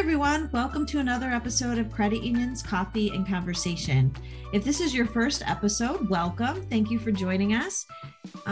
everyone. Welcome to another episode of Credit Unions Coffee and Conversation. If this is your first episode, welcome. Thank you for joining us.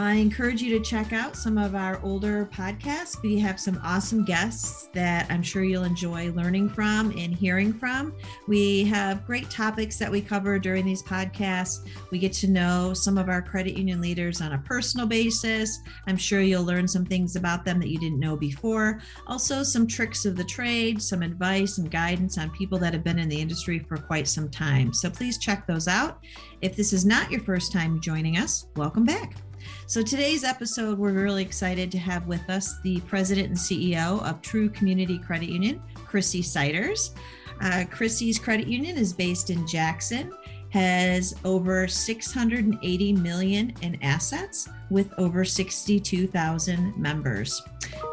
I encourage you to check out some of our older podcasts. We have some awesome guests that I'm sure you'll enjoy learning from and hearing from. We have great topics that we cover during these podcasts. We get to know some of our credit union leaders on a personal basis. I'm sure you'll learn some things about them that you didn't know before. Also, some tricks of the trade, some advice and guidance on people that have been in the industry for quite some time. So please check those out. If this is not your first time joining us, welcome back. So, today's episode, we're really excited to have with us the president and CEO of True Community Credit Union, Chrissy Siders. Uh, Chrissy's credit union is based in Jackson, has over 680 million in assets with over 62,000 members.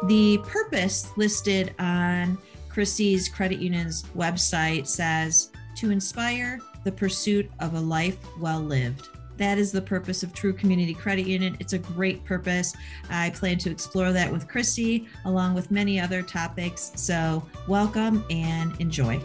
The purpose listed on Chrissy's credit union's website says to inspire the pursuit of a life well lived. That is the purpose of True Community Credit Union. It's a great purpose. I plan to explore that with Chrissy along with many other topics. So, welcome and enjoy.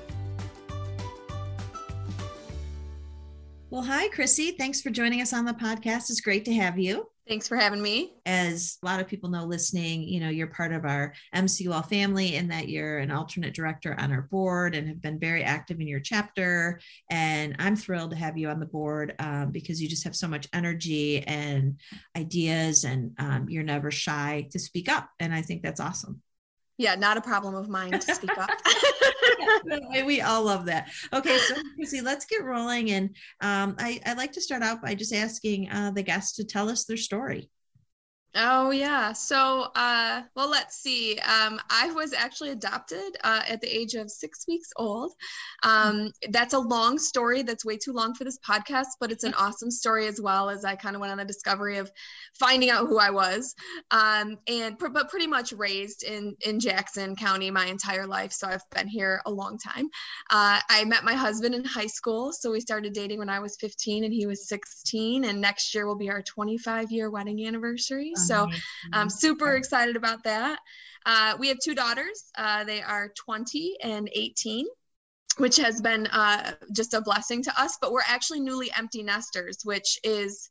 Well, hi, Chrissy. Thanks for joining us on the podcast. It's great to have you. Thanks for having me. As a lot of people know listening, you know, you're part of our MCUL family and that you're an alternate director on our board and have been very active in your chapter. And I'm thrilled to have you on the board um, because you just have so much energy and ideas and um, you're never shy to speak up. And I think that's awesome. Yeah, not a problem of mine to speak up. we all love that. Okay, so Chrissy, let's get rolling. And um, I, I'd like to start out by just asking uh, the guests to tell us their story. Oh yeah. So, uh, well, let's see. Um, I was actually adopted uh, at the age of six weeks old. Um, that's a long story. That's way too long for this podcast, but it's an awesome story as well. As I kind of went on the discovery of finding out who I was, um, and but pretty much raised in in Jackson County my entire life. So I've been here a long time. Uh, I met my husband in high school, so we started dating when I was 15 and he was 16, and next year will be our 25 year wedding anniversary. So I'm super excited about that. Uh, we have two daughters. Uh, they are 20 and 18 which has been uh, just a blessing to us. But we're actually newly empty nesters, which is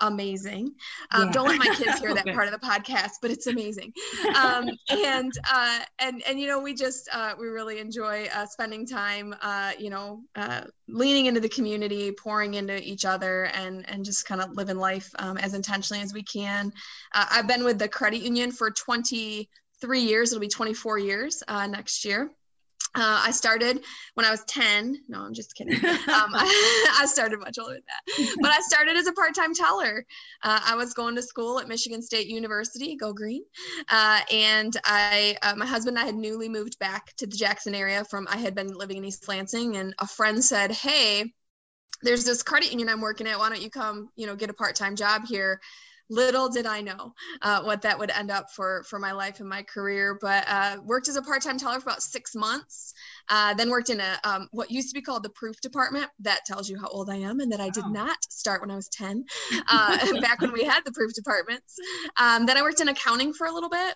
amazing. Um, yeah. Don't let my kids hear that okay. part of the podcast, but it's amazing. Um, and uh, and and you know, we just uh, we really enjoy uh, spending time, uh, you know, uh, leaning into the community, pouring into each other, and and just kind of living life um, as intentionally as we can. Uh, I've been with the credit union for 23 years. It'll be 24 years next year. Uh, I started when I was 10. No, I'm just kidding. Um, I, I, started much older than that. But I started as a part time teller. Uh, I was going to school at Michigan State University, go green. Uh, and I, uh, my husband and I had newly moved back to the Jackson area from, I had been living in East Lansing. And a friend said, Hey, there's this credit union I'm working at. Why don't you come, you know, get a part time job here? Little did I know uh, what that would end up for for my life and my career. But uh, worked as a part time teller for about six months. Uh, then worked in a um, what used to be called the proof department. That tells you how old I am and that I did not start when I was ten, uh, back when we had the proof departments. Um, then I worked in accounting for a little bit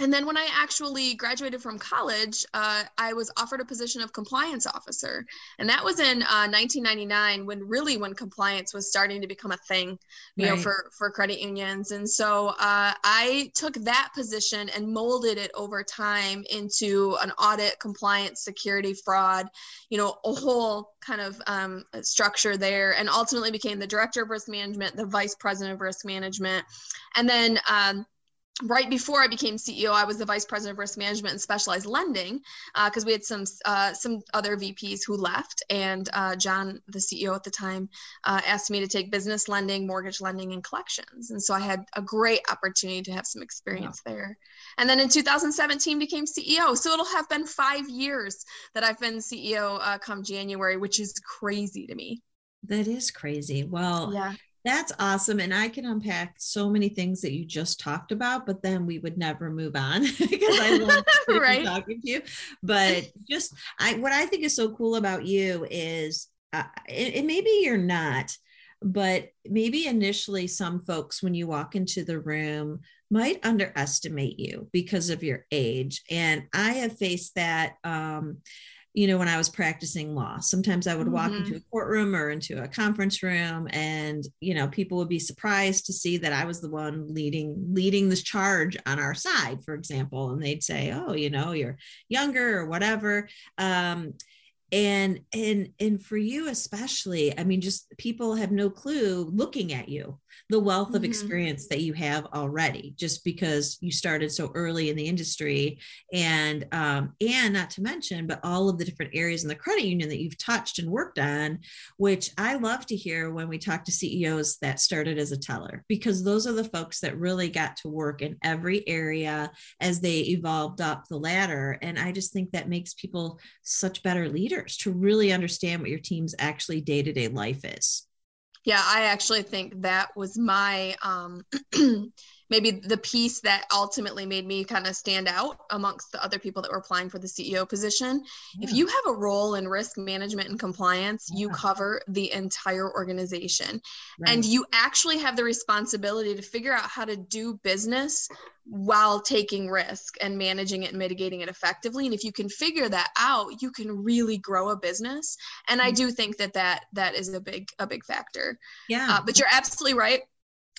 and then when I actually graduated from college, uh, I was offered a position of compliance officer, and that was in uh, 1999 when really when compliance was starting to become a thing, you right. know, for for credit unions. And so uh, I took that position and molded it over time into an audit, compliance, security, fraud, you know, a whole kind of um, structure there, and ultimately became the director of risk management, the vice president of risk management, and then. Um, right before I became CEO, I was the vice president of risk management and specialized lending because uh, we had some uh, some other VPs who left, and uh, John, the CEO at the time, uh, asked me to take business lending, mortgage lending, and collections, and so I had a great opportunity to have some experience yeah. there. And then in 2017, became CEO. So it'll have been five years that I've been CEO uh, come January, which is crazy to me. That is crazy. Well, yeah. That's awesome. And I can unpack so many things that you just talked about, but then we would never move on because I love right. talking to you. But just I what I think is so cool about you is uh, it, it maybe you're not, but maybe initially some folks when you walk into the room might underestimate you because of your age and i have faced that um, you know when i was practicing law. Sometimes i would walk mm-hmm. into a courtroom or into a conference room and you know people would be surprised to see that i was the one leading leading this charge on our side for example and they'd say oh you know you're younger or whatever. Um, and and and for you especially i mean just people have no clue looking at you the wealth mm-hmm. of experience that you have already just because you started so early in the industry. And um, and not to mention but all of the different areas in the credit union that you've touched and worked on which i love to hear when we talk to ceos that started as a teller because those are the folks that really got to work in every area as they evolved up the ladder. And i just think that makes people such better leaders to really understand what your team's actually day-to-day life is yeah, I actually think that was my um, maybe the piece that ultimately made me kind of stand out amongst the other people that were applying for the CEO position. Yeah. If you have a role in risk management and compliance, yeah. you cover the entire organization. Right. And you actually have the responsibility to figure out how to do business while taking risk and managing it and mitigating it effectively and if you can figure that out you can really grow a business and i mm. do think that that that is a big a big factor yeah uh, but you're absolutely right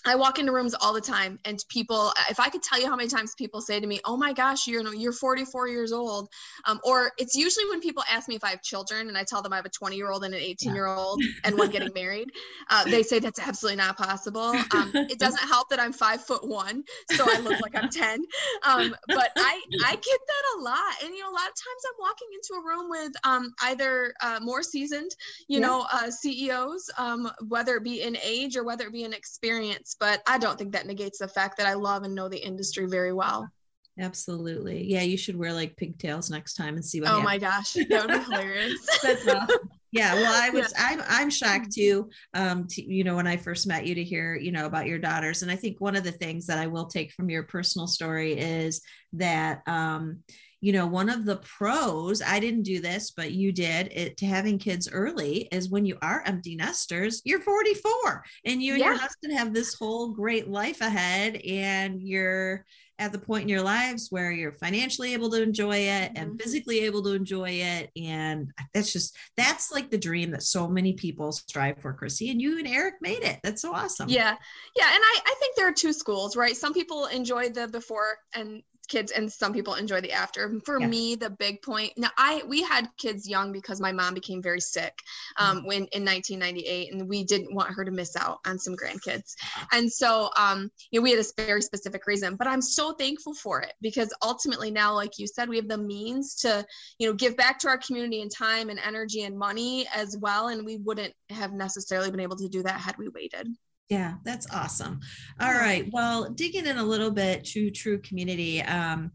I walk into rooms all the time and people, if I could tell you how many times people say to me, oh my gosh, you're, you're 44 years old. Um, or it's usually when people ask me if I have children and I tell them I have a 20 year old and an 18 year old yeah. and one getting married, uh, they say that's absolutely not possible. Um, it doesn't help that I'm five foot one, so I look like I'm 10. Um, but I, I get that a lot. And, you know, a lot of times I'm walking into a room with um, either uh, more seasoned, you yeah. know, uh, CEOs, um, whether it be in age or whether it be in experience but I don't think that negates the fact that I love and know the industry very well. Absolutely. Yeah, you should wear like pigtails next time and see what Oh happens. my gosh, that would be hilarious. yeah, well, I was yeah. I'm I'm shocked too um to, you know when I first met you to hear, you know, about your daughters and I think one of the things that I will take from your personal story is that um you know one of the pros i didn't do this but you did it to having kids early is when you are empty nesters you're 44 and you and yeah. your husband have this whole great life ahead and you're at the point in your lives where you're financially able to enjoy it mm-hmm. and physically able to enjoy it. And that's just that's like the dream that so many people strive for chrissy and you and eric made it. That's so awesome. Yeah. Yeah. And i i think there are two schools right? Some people enjoy the before and kids and some people enjoy the after for yeah. me the big point now i we had kids young because my mom became very sick um, mm-hmm. when in 1998 and we didn't want her to miss out on some grandkids and so um, you know we had a very specific reason but i'm so thankful for it because ultimately now like you said we have the means to you know give back to our community in time and energy and money as well and we wouldn't have necessarily been able to do that had we waited yeah, that's awesome. All right. Well, digging in a little bit to True Community, um,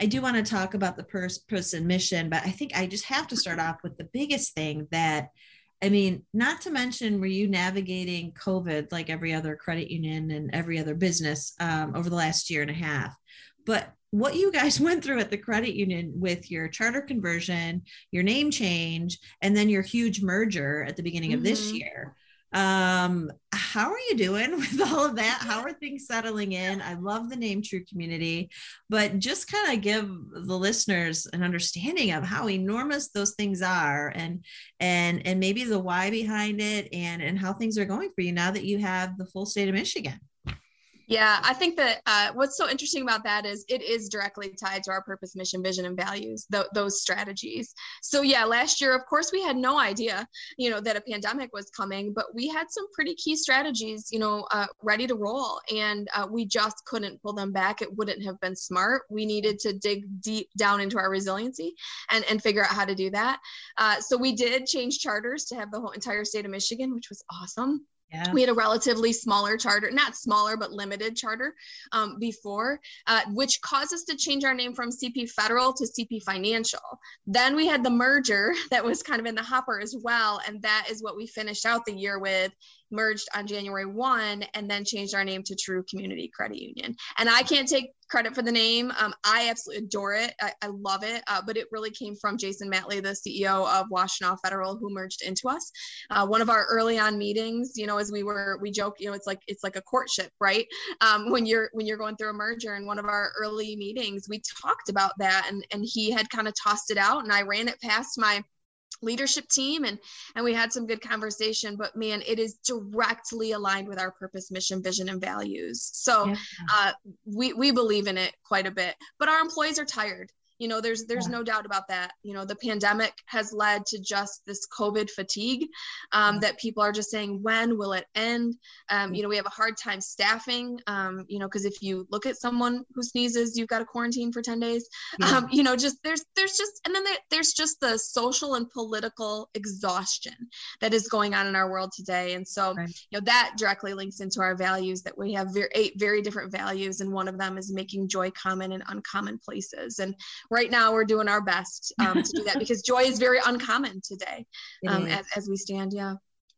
I do want to talk about the pers- person mission, but I think I just have to start off with the biggest thing that, I mean, not to mention, were you navigating COVID like every other credit union and every other business um, over the last year and a half? But what you guys went through at the credit union with your charter conversion, your name change, and then your huge merger at the beginning mm-hmm. of this mm-hmm. year um how are you doing with all of that? How are things settling in? I love the name true community but just kind of give the listeners an understanding of how enormous those things are and and and maybe the why behind it and and how things are going for you now that you have the full state of michigan yeah, I think that uh, what's so interesting about that is it is directly tied to our purpose, mission, vision, and values. Th- those strategies. So yeah, last year, of course, we had no idea, you know, that a pandemic was coming, but we had some pretty key strategies, you know, uh, ready to roll, and uh, we just couldn't pull them back. It wouldn't have been smart. We needed to dig deep down into our resiliency and and figure out how to do that. Uh, so we did change charters to have the whole entire state of Michigan, which was awesome. Yeah. We had a relatively smaller charter, not smaller, but limited charter um, before, uh, which caused us to change our name from CP Federal to CP Financial. Then we had the merger that was kind of in the hopper as well. And that is what we finished out the year with, merged on January 1, and then changed our name to True Community Credit Union. And I can't take credit for the name. Um, I absolutely adore it. I, I love it. Uh, but it really came from Jason Matley, the CEO of Washtenaw Federal, who merged into us. Uh, one of our early on meetings, you know, as we were, we joke, you know, it's like it's like a courtship, right? Um, when you're when you're going through a merger. And one of our early meetings, we talked about that, and and he had kind of tossed it out, and I ran it past my leadership team and and we had some good conversation but man it is directly aligned with our purpose mission vision and values so yeah. uh, we we believe in it quite a bit but our employees are tired you know there's there's yeah. no doubt about that. You know the pandemic has led to just this covid fatigue um, that people are just saying when will it end? Um, you know we have a hard time staffing um, you know because if you look at someone who sneezes you've got to quarantine for 10 days. Yeah. Um, you know just there's there's just and then there, there's just the social and political exhaustion that is going on in our world today. And so right. you know that directly links into our values that we have very eight very different values and one of them is making joy common in uncommon places. And right now we're doing our best um, to do that because joy is very uncommon today um, as, as we stand. Yeah.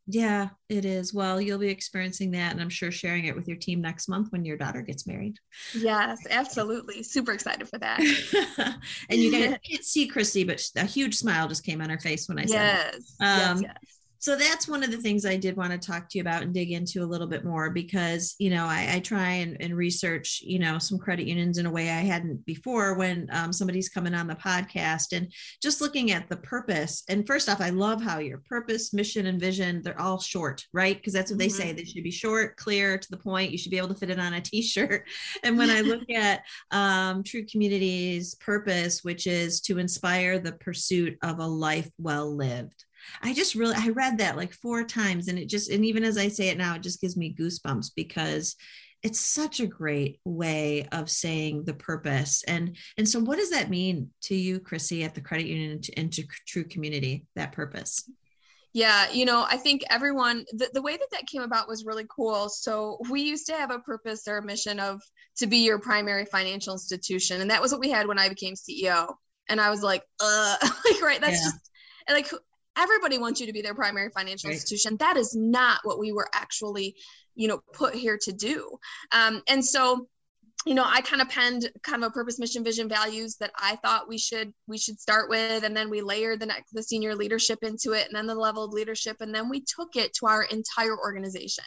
Yeah, it is. Well, you'll be experiencing that, and I'm sure sharing it with your team next month when your daughter gets married. Yes, absolutely. Super excited for that. and you guys can't see Chrissy, but a huge smile just came on her face when I said, "Yes, um, yes, yes." So that's one of the things I did want to talk to you about and dig into a little bit more because you know I, I try and, and, research you know some credit unions in a way I hadn't before when um, somebody's coming on the podcast and just looking at the purpose. And first off I love how your purpose mission and vision they're all short right? Because that's what they mm-hmm. say they should be short clear to the point. You should be able to fit it on a t-shirt. And when I look at um, True Communities purpose which is to inspire the pursuit of a life well lived I just really I read that like four times and it just and even as I say it now it just gives me goosebumps because it's such a great way of saying the purpose and and so what does that mean to you Chrissy at the credit union and to, true community that purpose yeah, you know, I think everyone, the, the way that that came about was really cool. So we used to have a purpose or a mission of to be your primary financial institution. And that was what we had when I became CEO. And I was like, uh, like, right, that's yeah. just like everybody wants you to be their primary financial right. institution. That is not what we were actually you know put here to do. Um, and so you know i kind of penned kind of a purpose mission vision values that i thought we should we should start with and then we layered the next the senior leadership into it and then the level of leadership and then we took it to our entire organization.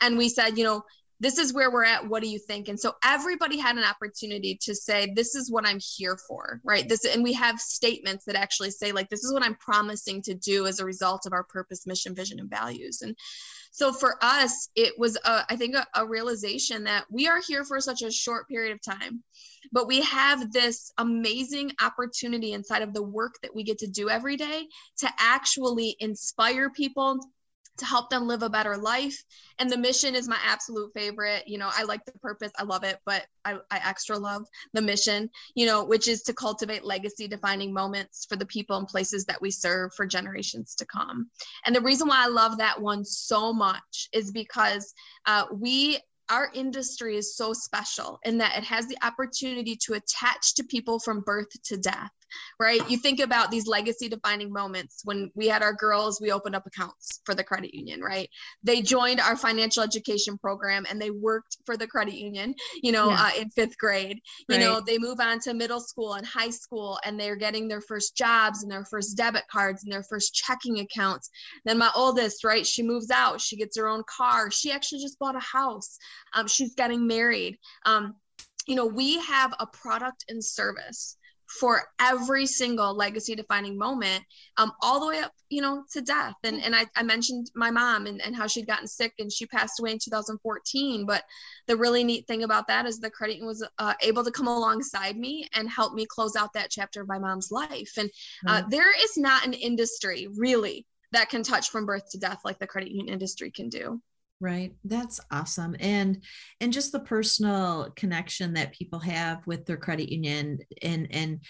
And we said you know this is where we're at what do you think? And so everybody had an opportunity to say this is what i'm here for right? This and we have statements that actually say like this is what i'm promising to do as a result of our purpose mission vision and values. And so for us it was a, I think a, a realization that we are here for such a short period of time but we have this amazing opportunity inside of the work that we get to do every day to actually inspire people to help them live a better life. And the mission is my absolute favorite. You know, I like the purpose, I love it, but I, I extra love the mission, you know, which is to cultivate legacy defining moments for the people and places that we serve for generations to come. And the reason why I love that one so much is because uh, we our industry is so special in that it has the opportunity to attach to people from birth to death right? You think about these legacy defining moments when we had our girls, we opened up accounts for the credit union, right? They joined our financial education program and they worked for the credit union, you know, yeah. uh, in fifth grade. You right. know, they move on to middle school and high school and they're getting their first jobs and their first debit cards and their first checking accounts. Then my oldest, right, she moves out, she gets her own car. She actually just bought a house. Um, she's getting married. Um, you know, we have a product and service for every single legacy defining moment um, all the way up you know to death. And and I, I mentioned my mom and, and how she'd gotten sick and she passed away in 2014 but the really neat thing about that is the credit union was uh, able to come alongside me and help me close out that chapter of my mom's life. And uh, mm-hmm. there is not an industry really that can touch from birth to death like the credit union industry can do right that's awesome and and just the personal connection that people have with their credit union and and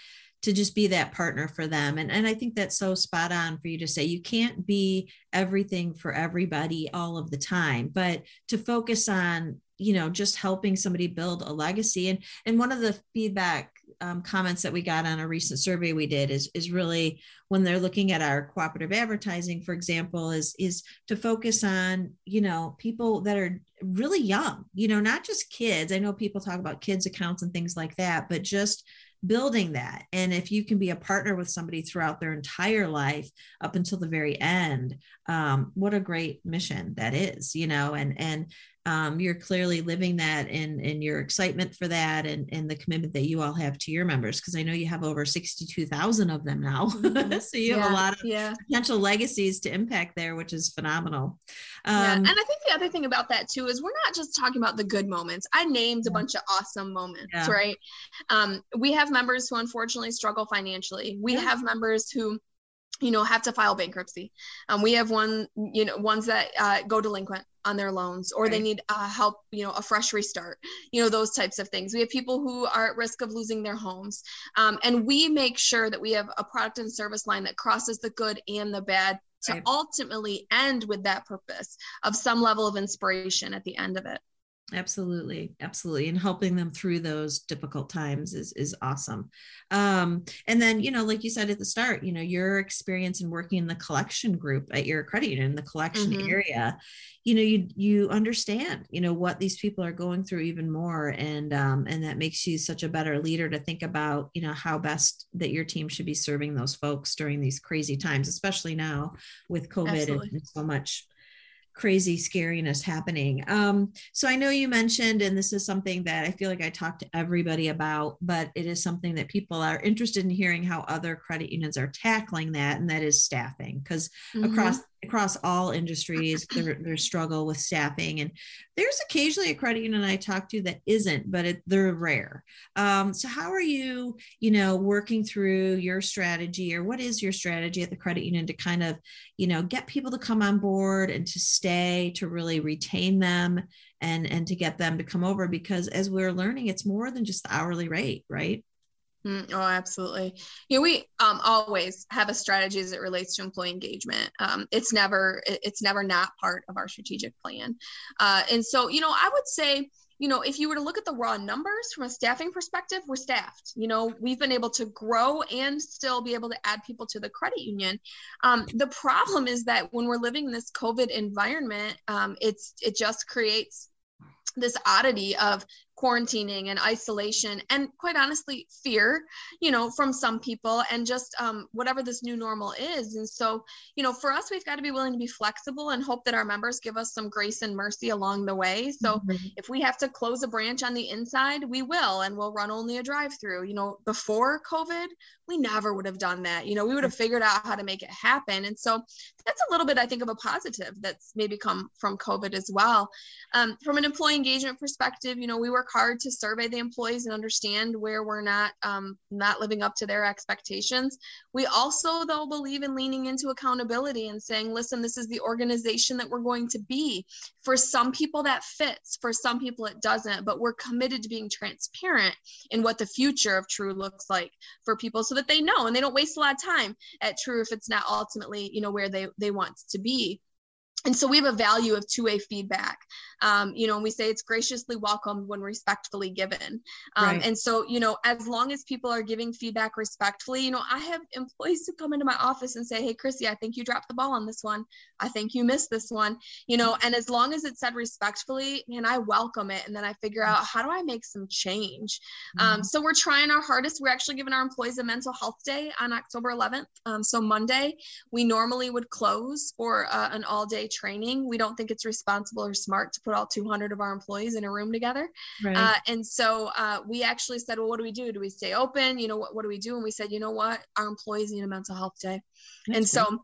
to just be that partner for them and and I think that's so spot on for you to say you can't be everything for everybody all of the time but to focus on you know just helping somebody build a legacy and and one of the feedback um, comments that we got on a recent survey we did is is really when they're looking at our cooperative advertising, for example, is is to focus on you know people that are really young, you know, not just kids. I know people talk about kids accounts and things like that, but just building that and if you can be a partner with somebody throughout their entire life up until the very end um, what a great mission that is you know and and um, you're clearly living that and and your excitement for that and and the commitment that you all have to your members because I know you have over 62,000 of them now. Mm-hmm. so you yeah, have a lot of yeah. potential legacies to impact there which is phenomenal. Um, yeah. and I think the other thing about that too is we're not just talking about the good moments. I named a bunch of awesome moments right? Um, we have members who unfortunately struggle financially. We have members who you know have to file bankruptcy. Um, we have one you know ones that uh, go delinquent on their loans or right. they need uh, help you know a fresh restart you know those types of things we have people who are at risk of losing their homes um, and we make sure that we have a product and service line that crosses the good and the bad to right. ultimately end with that purpose of some level of inspiration at the end of it absolutely absolutely and helping them through those difficult times is is awesome um and then you know like you said at the start you know your experience in working in the collection group at your credit union the collection mm-hmm. area you know you you understand you know what these people are going through even more and um and that makes you such a better leader to think about you know how best that your team should be serving those folks during these crazy times especially now with covid and, and so much crazy scariness happening. Um, so I know you mentioned, and this is something that I feel like I talk to everybody about, but it is something that people are interested in hearing how other credit unions are tackling that, and that is staffing. Because mm-hmm. across across all industries their, their struggle with staffing. And there's occasionally a credit union i talk to that isn't but it, they're rare. Um, so how are you you know working through your strategy or what is your strategy at the credit union to kind of you know get people to come on board and to stay to really retain them and and to get them to come over? Because as we're learning it's more than just the hourly rate right Mm, oh, absolutely. You know, we um, always have a strategy as it relates to employee engagement. Um, it's never it's never not part of our strategic plan. Uh, and so, you know, I would say, you know, if you were to look at the raw numbers from a staffing perspective, we're staffed. You know, we've been able to grow and still be able to add people to the credit union. Um, the problem is that when we're living in this COVID environment, um, it's it just creates this oddity of quarantining and isolation and quite honestly fear you know from some people and just um, whatever this new normal is. And so you know for us we've got to be willing to be flexible and hope that our members give us some grace and mercy along the way. So mm-hmm. if we have to close a branch on the inside we will and we'll run only a drive through you know before covid we never would have done that. You know we would have figured out how to make it happen. And so that's a little bit i think of a positive that's maybe come from covid as well. Um, from an employee engagement perspective you know we work hard to survey the employees and understand where we're not um, not living up to their expectations. We also, though, believe in leaning into accountability and saying, listen, this is the organization that we're going to be. For some people, that fits. For some people, it doesn't. But we're committed to being transparent in what the future of True looks like for people, so that they know and they don't waste a lot of time at True if it's not ultimately, you know, where they they want to be and so we have a value of two-way feedback. Um, you know and we say it's graciously welcomed when respectfully given. Um, right. and so you know as long as people are giving feedback respectfully you know i have employees who come into my office and say hey chrissy i think you dropped the ball on this one. I think you missed this one you know and as long as it's said respectfully and i welcome it. And then i figure out how do i make some change? Um, mm-hmm. so we're trying our hardest. We're actually giving our employees a mental health day on october 11th um, so monday we normally would close for uh, an all day training. We don't think it's responsible or smart to put all 200 of our employees in a room together. Right. Uh, and so uh, we actually said, well, what do we do? Do we stay open? You know, what, what do we do? And we said, you know what? Our employees need a mental health day. That's and so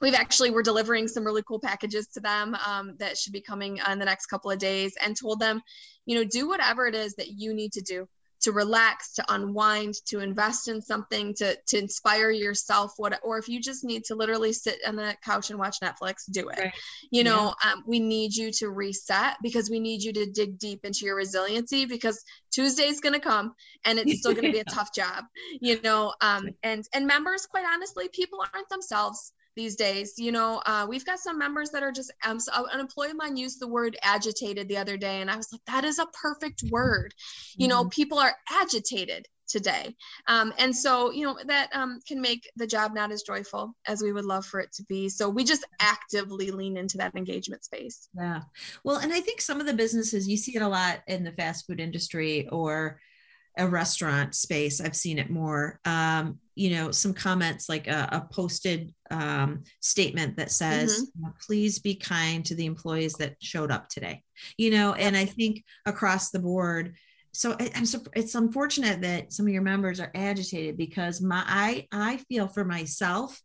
we've actually we're delivering some really cool packages to them um, that should be coming in the next couple of days and told them you know do whatever it is that you need to do to relax, to unwind, to invest in something, to to inspire yourself. What or if you just need to literally sit on the couch and watch Netflix, do it. Right. You know, yeah. um, we need you to reset because we need you to dig deep into your resiliency because Tuesday's going to come and it's still going to be a tough job. You know, um, and and members, quite honestly, people aren't themselves these days. You know, uh, we've got some members that are just, um, so an employee of mine used the word agitated the other day, and I was like, that is a perfect word. You mm-hmm. know, people are agitated today um, and so you know that um, can make the job not as joyful as we would love for it to be so we just actively lean into that engagement space yeah well and i think some of the businesses you see it a lot in the fast food industry or a restaurant space. I've seen it more. Um, you know some comments like a, a posted um, statement that says mm-hmm. please be kind to the employees that showed up today. You know and i think across the board so I'm so it's unfortunate that some of your members are agitated because my I I feel for myself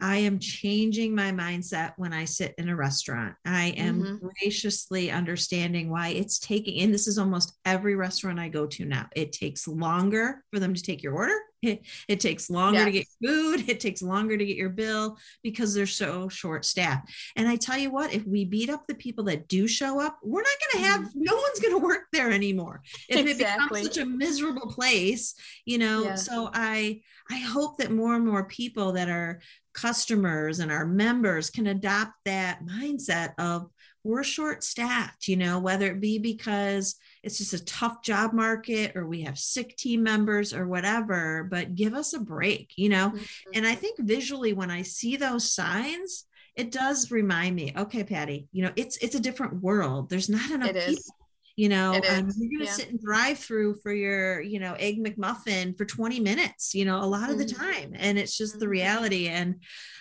I am changing my mindset when I sit in a restaurant. I am mm-hmm. graciously understanding why it's taking, and this is almost every restaurant I go to now. It takes longer for them to take your order. It, it takes longer yes. to get food. It takes longer to get your bill because they're so short staffed. And I tell you what, if we beat up the people that do show up, we're not going to have, mm-hmm. no one's going to work there anymore. If exactly. it becomes such a miserable place, you know, yeah. so I, I hope that more and more people that are customers and our members can adopt that mindset of we're short staffed, you know, whether it be because it's just a tough job market or we have sick team members or whatever, but give us a break, you know. Mm-hmm. And I think visually when I see those signs, it does remind me, okay, Patty, you know, it's it's a different world. There's not enough people you know um, you're going to yeah. sit and drive through for your you know egg mcmuffin for 20 minutes you know a lot of mm-hmm. the time and it's just mm-hmm. the reality and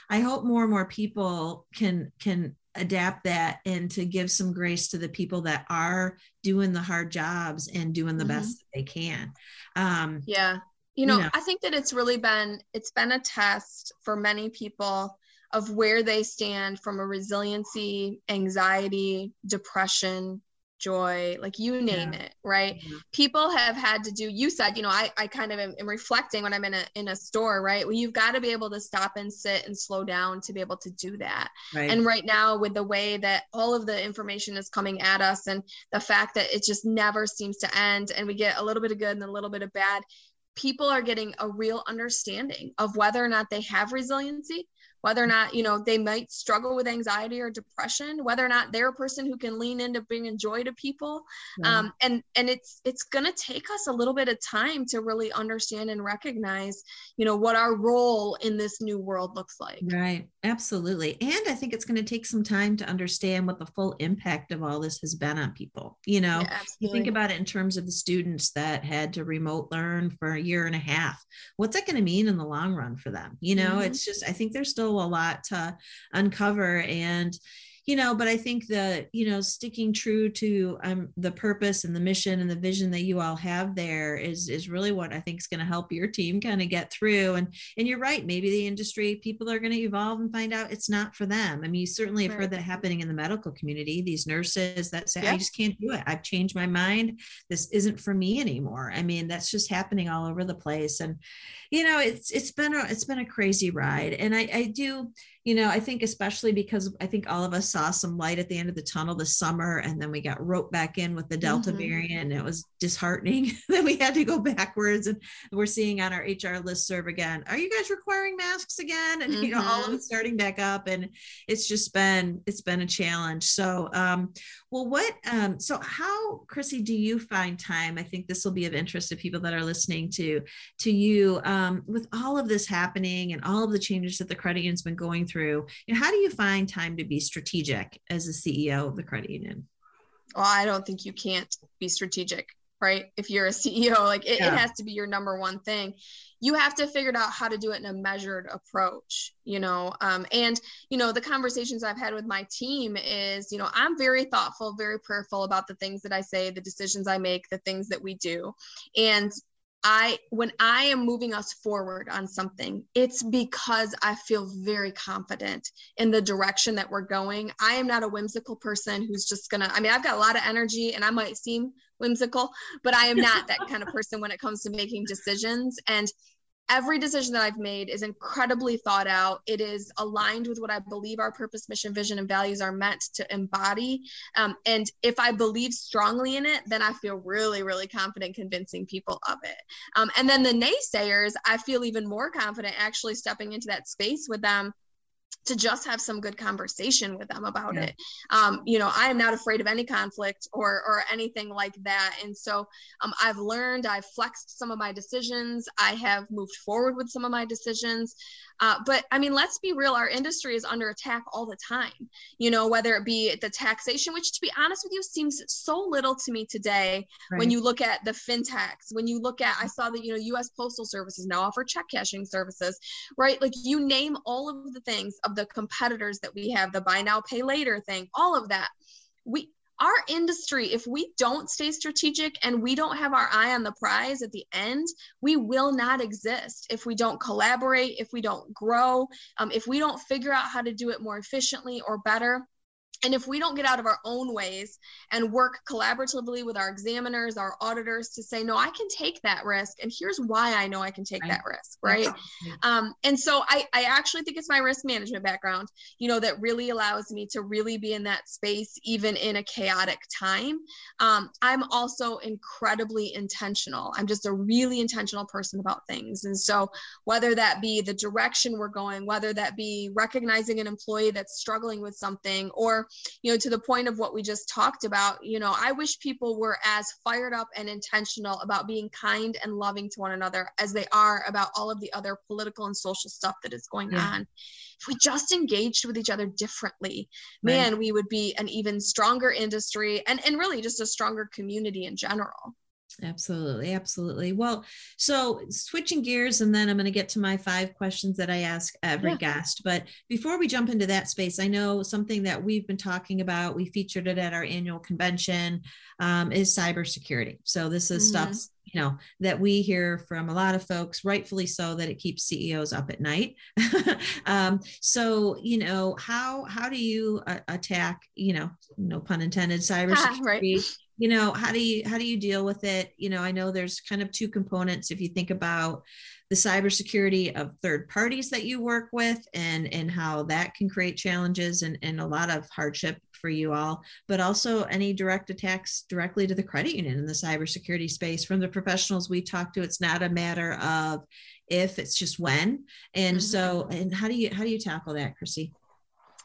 i hope more and more people can can adapt that and to give some grace to the people that are doing the hard jobs and doing the mm-hmm. best they can um yeah you know, you know i think that it's really been it's been a test for many people of where they stand from a resiliency anxiety depression joy like you name yeah. it right mm-hmm. people have had to do you said you know i, I kind of am, am, reflecting when i'm in a in a store right well you've got to be able to stop and sit and slow down to be able to do that right. and right now with the way that all of the information is coming at us and the fact that it just never seems to end and we get a little bit of good and a little bit of bad people are getting a real understanding of whether or not they have resiliency whether or not you know they might struggle with anxiety or depression whether or not they're a person who can lean into bringing joy to people. Um, and and it's it's going to take us a little bit of time to really understand and recognize you know what our role in this new world looks like. Right. Absolutely. And i think it's going to take some time to understand what the full impact of all this has been on people. You know yeah, you think about it in terms of the students that had to remote learn for a year and a half. What's that going to mean in the long run for them? You know mm-hmm. it's just i think there's still a lot to uncover and you know but i think the you know sticking true to um, the purpose and the mission and the vision that you all have there is is really what i think is going to help your team kind of get through. And and you're right maybe the industry people are going to evolve and find out it's not for them. I mean you certainly have right. heard that happening in the medical community these nurses that say i just can't do it. I've changed my mind. This isn't for me anymore. I mean that's just happening all over the place. And you know it's it's been a it's been a crazy ride. And i i do you know, I think especially because I think all of us saw some light at the end of the tunnel this summer, and then we got roped back in with the Delta mm-hmm. variant. And it was disheartening that we had to go backwards. And we're seeing on our HR list serve again, are you guys requiring masks again? And mm-hmm. you know, all of mm-hmm. it starting back up, and it's just been it's been a challenge. So, um, well, what um, so how, Chrissy, do you find time? I think this will be of interest to people that are listening to to you um, with all of this happening and all of the changes that the credit union's been going through you know, how do you find time to be strategic as a ceo of the credit union well i don't think you can't be strategic right if you're a ceo like it, yeah. it has to be your number one thing you have to figure out how to do it in a measured approach you know um, and you know the conversations i've had with my team is you know i'm very thoughtful very prayerful about the things that i say the decisions i make the things that we do. And I when I am moving us forward on something, it's because I feel very confident in the direction that we're going. I am not a whimsical person who's just gonna, I mean, I've got a lot of energy and I might seem whimsical, but I am not that kind of person when it comes to making decisions. And every decision that I've made is incredibly thought out. It is aligned with what I believe our purpose, mission, vision, and values are meant to embody. Um, and if I believe strongly in it, then I feel really, really confident convincing people of it. Um, and then the naysayers, I feel even more confident actually stepping into that space with them to just have some good conversation with them about yeah. it. Um, you know, I am not afraid of any conflict or or anything like that. And so um, I've learned, I've flexed some of my decisions, I have moved forward with some of my decisions. Uh, but I mean, let's be real, our industry is under attack all the time. You know, whether it be the taxation, which to be honest with you seems so little to me today right. when you look at the fintechs, when you look at, I saw that, you know, US Postal Services now offer check cashing services, right? Like you name all of the things of the competitors that we have, the buy now, pay later thing, all of that. We our industry, if we don't stay strategic and we don't have our eye on the prize at the end, we will not exist if we don't collaborate, if we don't grow, um, if we don't figure out how to do it more efficiently or better and if we don't get out of our own ways and work collaboratively with our examiners, our auditors to say, no, I can take that risk. And here's why I know I can take right. that risk. Right. Um, and so I, I actually think it's my risk management background, you know, that really allows me to really be in that space, even in a chaotic time. Um, I'm also incredibly intentional. I'm just a really intentional person about things. And so whether that be the direction we're going, whether that be recognizing an employee that's struggling with something or you know to the point of what we just talked about you know i wish people were as fired up and intentional about being kind and loving to one another as they are about all of the other political and social stuff that is going yeah. on if we just engaged with each other differently man right. we would be an even stronger industry and and really just a stronger community in general Absolutely. Absolutely. Well, so switching gears, and then I'm going to get to my five questions that I ask every yeah. guest. But before we jump into that space, I know something that we've been talking about, we featured it at our annual convention, um, is cybersecurity. So this is mm-hmm. stuff you know that we hear from a lot of folks rightfully so that it keeps ceos up at night um, so you know how how do you uh, attack you know no pun intended cybersecurity you know how do you how do you deal with it? You know i know there's kind of two components if you think about the cybersecurity of third parties that you work with and and how that can create challenges and, and a lot of hardship for you all but also any direct attacks directly to the credit union in the cybersecurity space. From the professionals we talk to it's not a matter of if it's just when. And mm-hmm. so and how do you how do you tackle that chrissy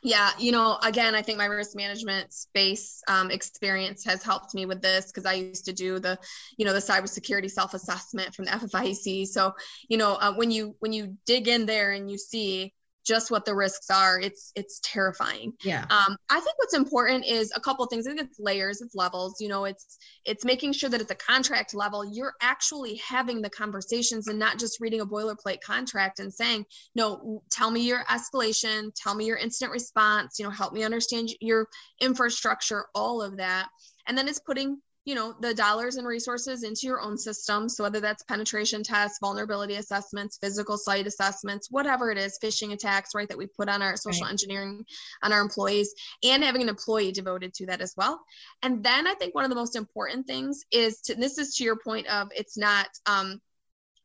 yeah, you know, again, I think my risk management space um, experience has helped me with this because I used to do the, you know, the cybersecurity self-assessment from the FFIEC. So, you know, uh, when you when you dig in there and you see just what the risks are it's it's terrifying. Yeah. Um, i think what's important is a couple things. I think it's layers it's levels you know it's it's making sure that at the contract level you're actually having the conversations and not just reading a boilerplate contract and saying no tell me your escalation tell me your incident response you know help me understand your infrastructure all of that. And then it's putting you know the dollars and resources into your own system so whether that's penetration tests vulnerability assessments physical site assessments whatever it is phishing attacks right that we put on our social right. engineering on our employees and having an employee devoted to that as well and then i think one of the most important things is to this is to your point of it's not um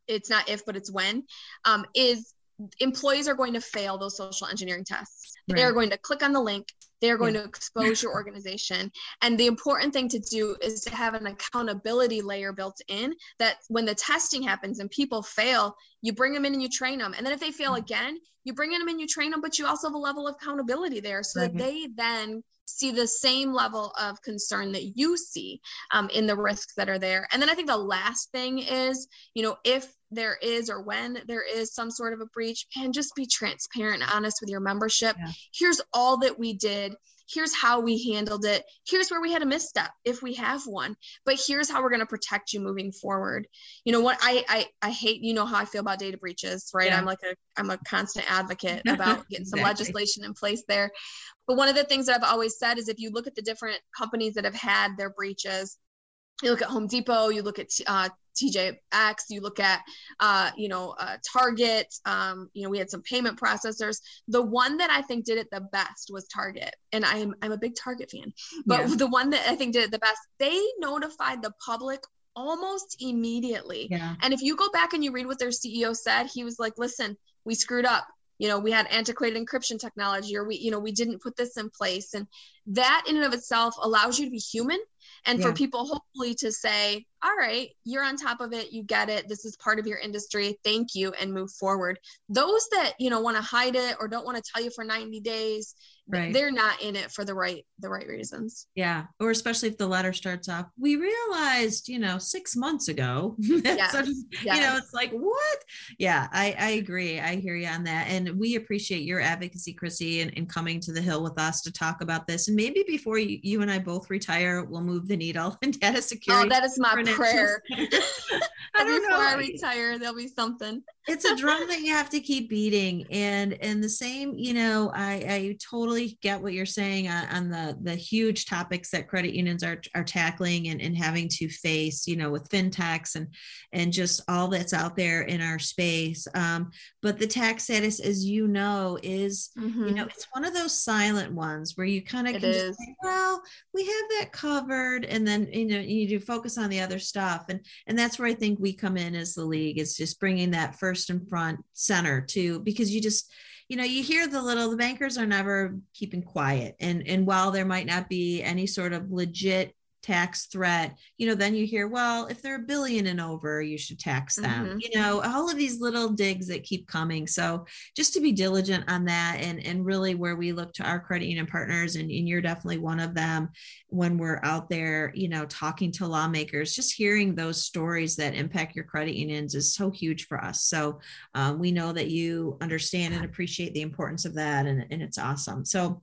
it's not if but it's when um is employees are going to fail those social engineering tests. Right. They are going to click on the link. They are going yeah. to expose your organization. And the important thing to do is to have an accountability layer built in that when the testing happens and people fail, you bring them in and you train them. And then if they fail mm-hmm. again, you bring them in and you train them, but you also have a level of accountability there so that they then see the same level of concern that you see um, in the risks that are there. And then I think the last thing is, you know, if there is or when there is some sort of a breach, and just be transparent and honest with your membership. Yeah. Here's all that we did. Here's how we handled it. Here's where we had a misstep if we have one. But here's how we're going to protect you moving forward. You know what I I I hate you know how I feel about data breaches, right? Yeah. I'm like a I'm a constant advocate about getting some exactly. legislation in place there. But one of the things that I've always said is if you look at the different companies that have had their breaches, you look at Home Depot, you look at uh, TJX, you look at, uh, you know, uh, Target, um, you know, we had some payment processors. The one that I think did it the best was Target. And I'm, I'm a big Target fan, but yeah. the one that I think did it the best, they notified the public almost immediately. Yeah. And if you go back and you read what their CEO said, he was like, listen, we screwed up you know we had antiquated encryption technology or we you know we didn't put this in place and that in and of itself allows you to be human and yeah. for people hopefully to say all right you're on top of it you get it this is part of your industry thank you and move forward those that you know want to hide it or don't want to tell you for 90 days right. they're not in it for the right the right reasons yeah or especially if the letter starts off we realized you know six months ago yes. so yes. you know it's like what yeah I, I agree i hear you on that and we appreciate your advocacy chrissy and, and coming to the hill with us to talk about this and maybe before you, you and i both retire we'll move the needle in data oh, security oh that is my prayer I don't before know. I retire, there'll be something. It's a drum that you have to keep beating, and and the same, you know, I I totally get what you're saying on, on the the huge topics that credit unions are are tackling and and having to face, you know, with fintechs and and just all that's out there in our space. Um, but the tax status, as you know, is mm-hmm. you know it's one of those silent ones where you kind of can just say, well, we have that covered, and then you know you do focus on the other stuff, and and that's where I think we come in as the league is just bringing that first and front center too, because you just you know you hear the little the bankers are never keeping quiet. And and while there might not be any sort of legit tax threat you know then you hear well if they're a billion and over you should tax them mm-hmm. you know all of these little digs that keep coming. So just to be diligent on that and and really where we look to our credit union partners and, and you're definitely one of them when we're out there you know talking to lawmakers just hearing those stories that impact your credit unions is so huge for us. So um, we know that you understand and appreciate the importance of that and, and it's awesome. So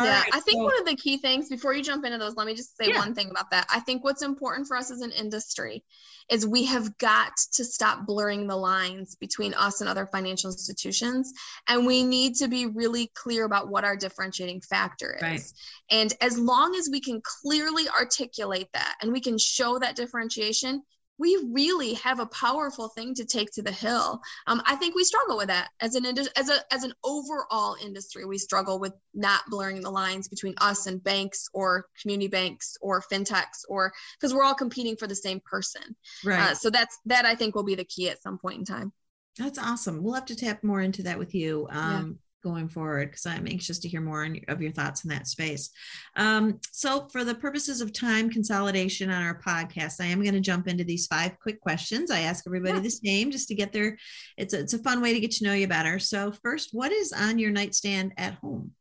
all yeah, right, I think so, one of the key things before you jump into those, let me just say yeah. one thing about that. I think what's important for us as an industry is we have got to stop blurring the lines between us and other financial institutions. And we need to be really clear about what our differentiating factor is. Right. And as long as we can clearly articulate that and we can show that differentiation, we really have a powerful thing to take to the hill. Um, I think we struggle with that as an as a as an overall industry. We struggle with not blurring the lines between us and banks or community banks or fintechs or because we're all competing for the same person. Right. Uh, so that's that I think will be the key at some point in time. That's awesome. We'll have to tap more into that with you. Um, going forward because I'm anxious to hear more of your thoughts in that space. Um, so, for the purposes of time consolidation on our podcast, I am going to jump into these five quick questions. I ask everybody yeah. the same just to get there. It's a, it's a fun way to get to know you better. So, first, what is on your nightstand at home?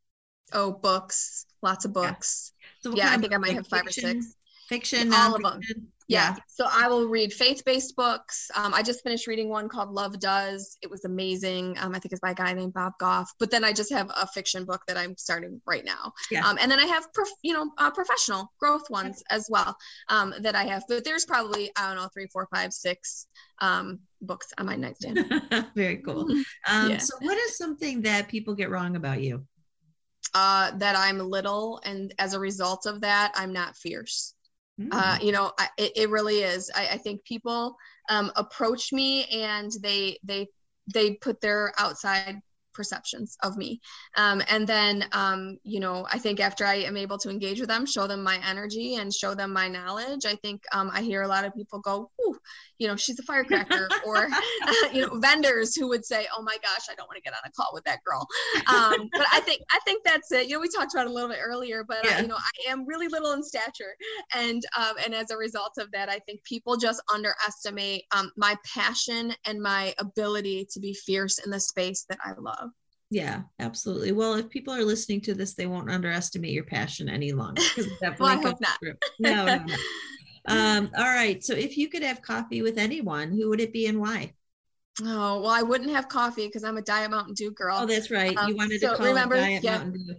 Oh, books, lots of books. Yeah, so yeah I think I might have five fiction, or six. Fiction, all of them yeah. So I will read faith-based books. Um, I just finished reading one called Love Does. It was amazing. Um, I think it's by a guy named Bob Goff. But then I just have a fiction book that I'm starting right now. Yeah. Um, and then I have, prof- you know, uh, professional growth ones as well um, that I have. But there's probably I don't know three, four, five, six um, books on my nightstand. Very cool. Um, yeah. So what is something that people get wrong about you? Uh, that I'm little, and as a result of that, I'm not fierce. Uh, mm. you know, I, it, it, really is. I, I think people um, approach me and they they they put their outside perceptions of me. Um, and then, um, you know, I think after I am able to engage with them, show them my energy and show them my knowledge, I think um, I hear a lot of people go, you know, she's a firecracker, or, you know, vendors who would say, oh my gosh, I don't want to get on a call with that girl. Um, but I think, I think that's it. You know, we talked about it a little bit earlier, but, uh, yeah. uh, you know, I am really little in stature. And, um, and as a result of that, I think people just underestimate um, my passion and my ability to be fierce in the space that I love. Yeah, absolutely. Well, if people are listening to this, they won't underestimate your passion any longer. well, I hope not. No, no, no. Um, all right. So if you could have coffee with anyone, who would it be and why? Oh, well, I wouldn't have coffee because I'm a Diet Mountain Dew girl. Oh, that's right. Um, you wanted so to call remember, Diet yeah, Mountain Dew.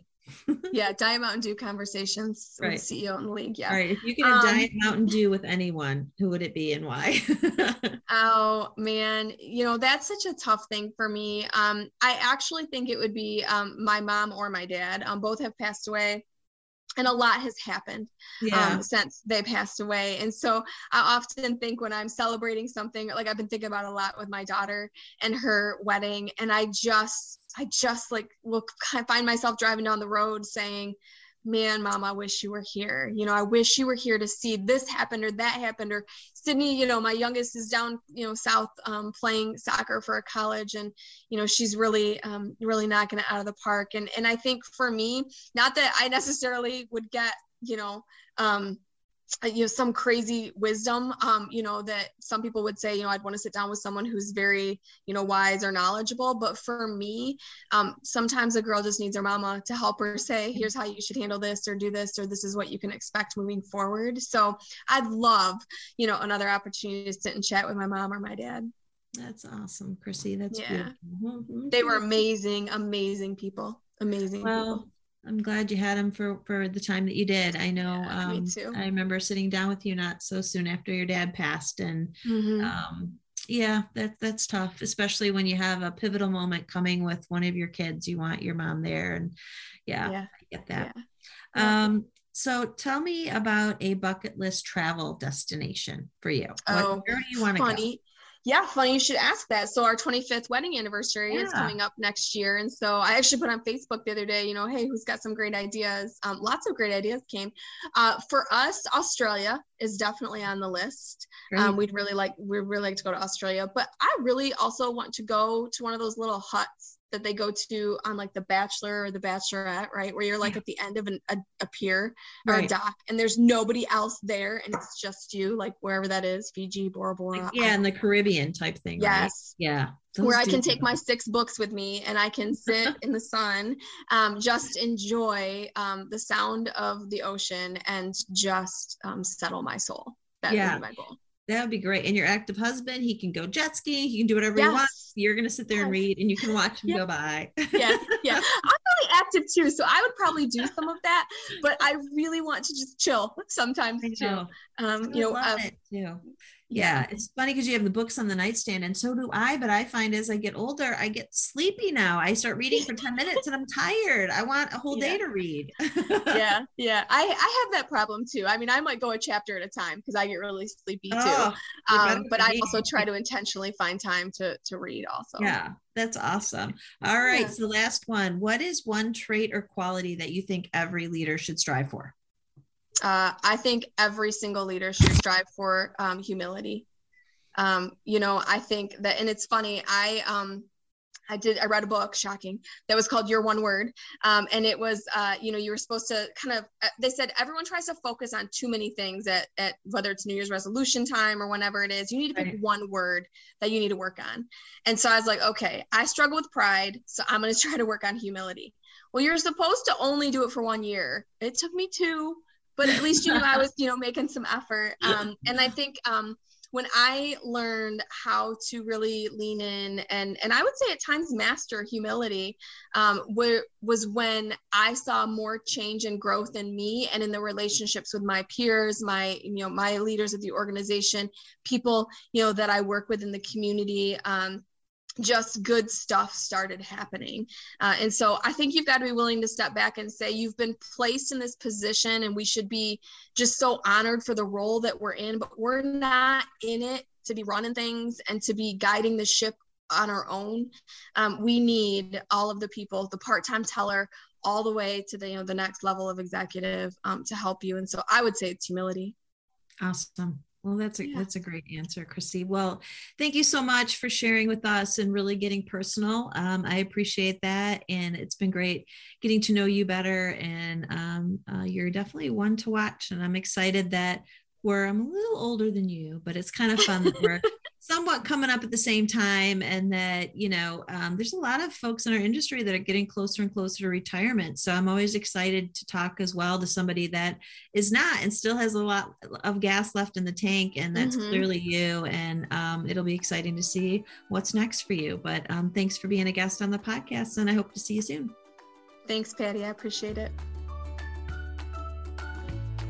yeah, Diet Mountain Dew conversations right. with CEO in the league. Yeah. All right. If you could have um, Diet Mountain Dew with anyone, who would it be and why? oh man, you know that's such a tough thing for me. Um, I actually think it would be um, my mom or my dad. Um, both have passed away and a lot has happened yeah. um, since they passed away and so i often think when i'm celebrating something like i've been thinking about a lot with my daughter and her wedding and i just I just like will find myself driving down the road saying, man, mom, I wish you were here. You know, I wish you were here to see this happened or that happened. Or Sydney, you know, my youngest is down, you know, south um, playing soccer for a college, and you know, she's really, um, really knocking it out of the park. And and I think for me, not that I necessarily would get, you know, um, you know some crazy wisdom um you know that some people would say you know i'd want to sit down with someone who's very you know wise or knowledgeable. But for me um sometimes a girl just needs her mama to help her say here's how you should handle this or do this or this is what you can expect moving forward. So i'd love you know another opportunity to sit and chat with my mom or my dad. That's awesome chrissy. That's yeah. beautiful. they were amazing amazing people. Amazing well, people I'm glad you had him for for the time that you did. I know. Yeah, um, me too. I remember sitting down with you not so soon after your dad passed, and mm-hmm. um, yeah, that that's tough, especially when you have a pivotal moment coming with one of your kids. You want your mom there, and yeah, yeah. I get that. Yeah. Um, so tell me about a bucket list travel destination for you. Oh, where do you want to go? Yeah, funny you should ask that. So our 25th wedding anniversary yeah. is coming up next year, and so I actually put on Facebook the other day, you know, hey, who's got some great ideas? Um, lots of great ideas came. Uh, for us, Australia is definitely on the list. Um, we'd really like we'd really like to go to Australia, but I really also want to go to one of those little huts that they go to on like the bachelor or the bachelorette right? Where you're like at the end of an, a, a pier or right. a dock and there's nobody else there and it's just you like wherever that is fiji bora bora yeah in the caribbean type thing yes. Right? yeah. Those where i can take my six books with me and i can sit in the sun um, just enjoy um, the sound of the ocean and just um, settle my soul. That yeah. would be my goal that would be great. And your active husband, he can go jet skiing, he can do whatever yes. he wants. You're gonna sit there yes. and read and you can watch him yeah. go by. yeah, yeah. I'm really active too, so I would probably do some of that, but I really want to just chill sometimes too. Um, you know, um, too yeah it's funny because you have the books on the nightstand and so do i but i find as i get older i get sleepy now. I start reading for 10 minutes and i'm tired. I want a whole yeah. day to read. Yeah yeah. I, I have that problem too. I mean i might go a chapter at a time because i get really sleepy too oh, um, but i also try to intentionally find time to to read also. Yeah that's awesome. All right yeah. so last one what is one trait or quality that you think every leader should strive for uh, I think every single leader should strive for um, humility. Um, you know, I think that, and it's funny. I um, I did. I read a book, shocking, that was called Your One Word, um, and it was, uh, you know, you were supposed to kind of. Uh, they said everyone tries to focus on too many things at, at whether it's New Year's resolution time or whenever it is. You need to pick right. one word that you need to work on. And so I was like, okay, I struggle with pride, so I'm going to try to work on humility. Well, you're supposed to only do it for one year. It took me two but at least you knew I was, you know, making some effort. Um, and I think um, when I learned how to really lean in and and I would say at times master humility, um, where, was when I saw more change and growth in me and in the relationships with my peers, my you know my leaders of the organization, people you know that I work with in the community. Um, just good stuff started happening. Uh, and so I think you've got to be willing to step back and say, you've been placed in this position, and we should be just so honored for the role that we're in, but we're not in it to be running things and to be guiding the ship on our own. Um, we need all of the people, the part time teller, all the way to the you know the next level of executive um, to help you. And so I would say it's humility. Awesome. Well, that's a yeah. that's a great answer, Chrissy. Well, thank you so much for sharing with us and really getting personal. Um, I appreciate that, and it's been great getting to know you better. And um, uh, you're definitely one to watch, and I'm excited that we're I'm a little older than you, but it's kind of fun that we're somewhat coming up at the same time and that you know um, there's a lot of folks in our industry that are getting closer and closer to retirement. So i'm always excited to talk as well to somebody that is not and still has a lot of gas left in the tank and that's mm-hmm. clearly you. And um, it'll be exciting to see what's next for you. But um, thanks for being a guest on the podcast and i hope to see you soon. Thanks patty. I appreciate it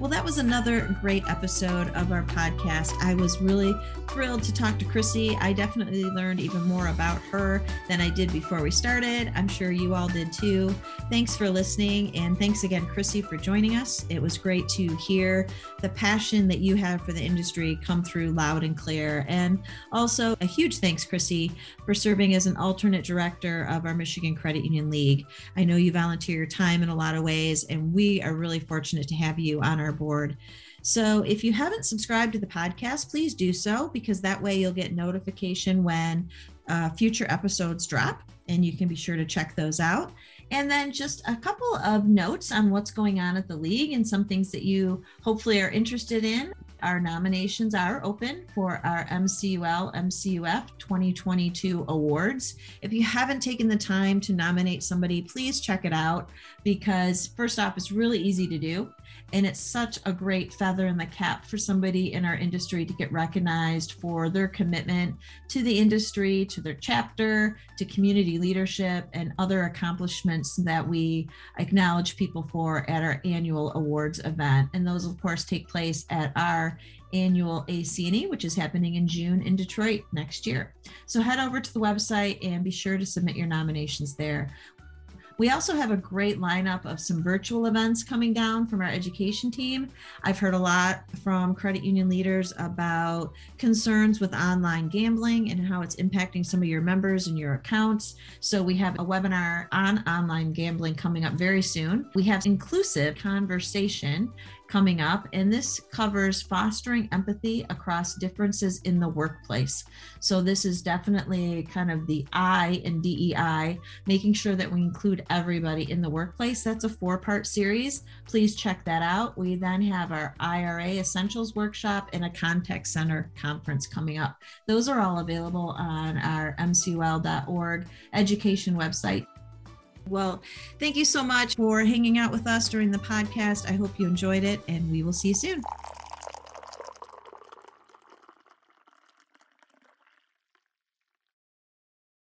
well, that was another great episode of our podcast. I was really thrilled to talk to Chrissy. I definitely learned even more about her than I did before we started. I'm sure you all did too. Thanks for listening. And thanks again, Chrissy, for joining us. It was great to hear the passion that you have for the industry come through loud and clear. And also, a huge thanks, Chrissy, for serving as an alternate director of our Michigan Credit Union League. I know you volunteer your time in a lot of ways, and we are really fortunate to have you on our board. So if you haven't subscribed to the podcast, please do so because that way you'll get notification when uh, future episodes drop and you can be sure to check those out. And then just a couple of notes on what's going on at the league and some things that you hopefully are interested in. Our nominations are open for our MCUL MCUF 2022 awards. If you haven't taken the time to nominate somebody, please check it out because, first off, it's really easy to do. And it's such a great feather in the cap for somebody in our industry to get recognized for their commitment to the industry, to their chapter, to community leadership, and other accomplishments that we acknowledge people for at our annual awards event. And those, of course, take place at our annual AC&E, which is happening in June in Detroit next year. So head over to the website and be sure to submit your nominations there. We also have a great lineup of some virtual events coming down from our education team. I've heard a lot from credit union leaders about concerns with online gambling and how it's impacting some of your members and your accounts. So we have a webinar on online gambling coming up very soon. We have inclusive conversation coming up, and this covers fostering empathy across differences in the workplace. So, this is definitely kind of the I in DEI, making sure that we include everybody in the workplace. That's a four part series. Please check that out. We then have our IRA Essentials Workshop and a Contact Center conference coming up. Those are all available on our mcul.org education website. Well, thank you so much for hanging out with us during the podcast. I hope you enjoyed it, and we will see you soon.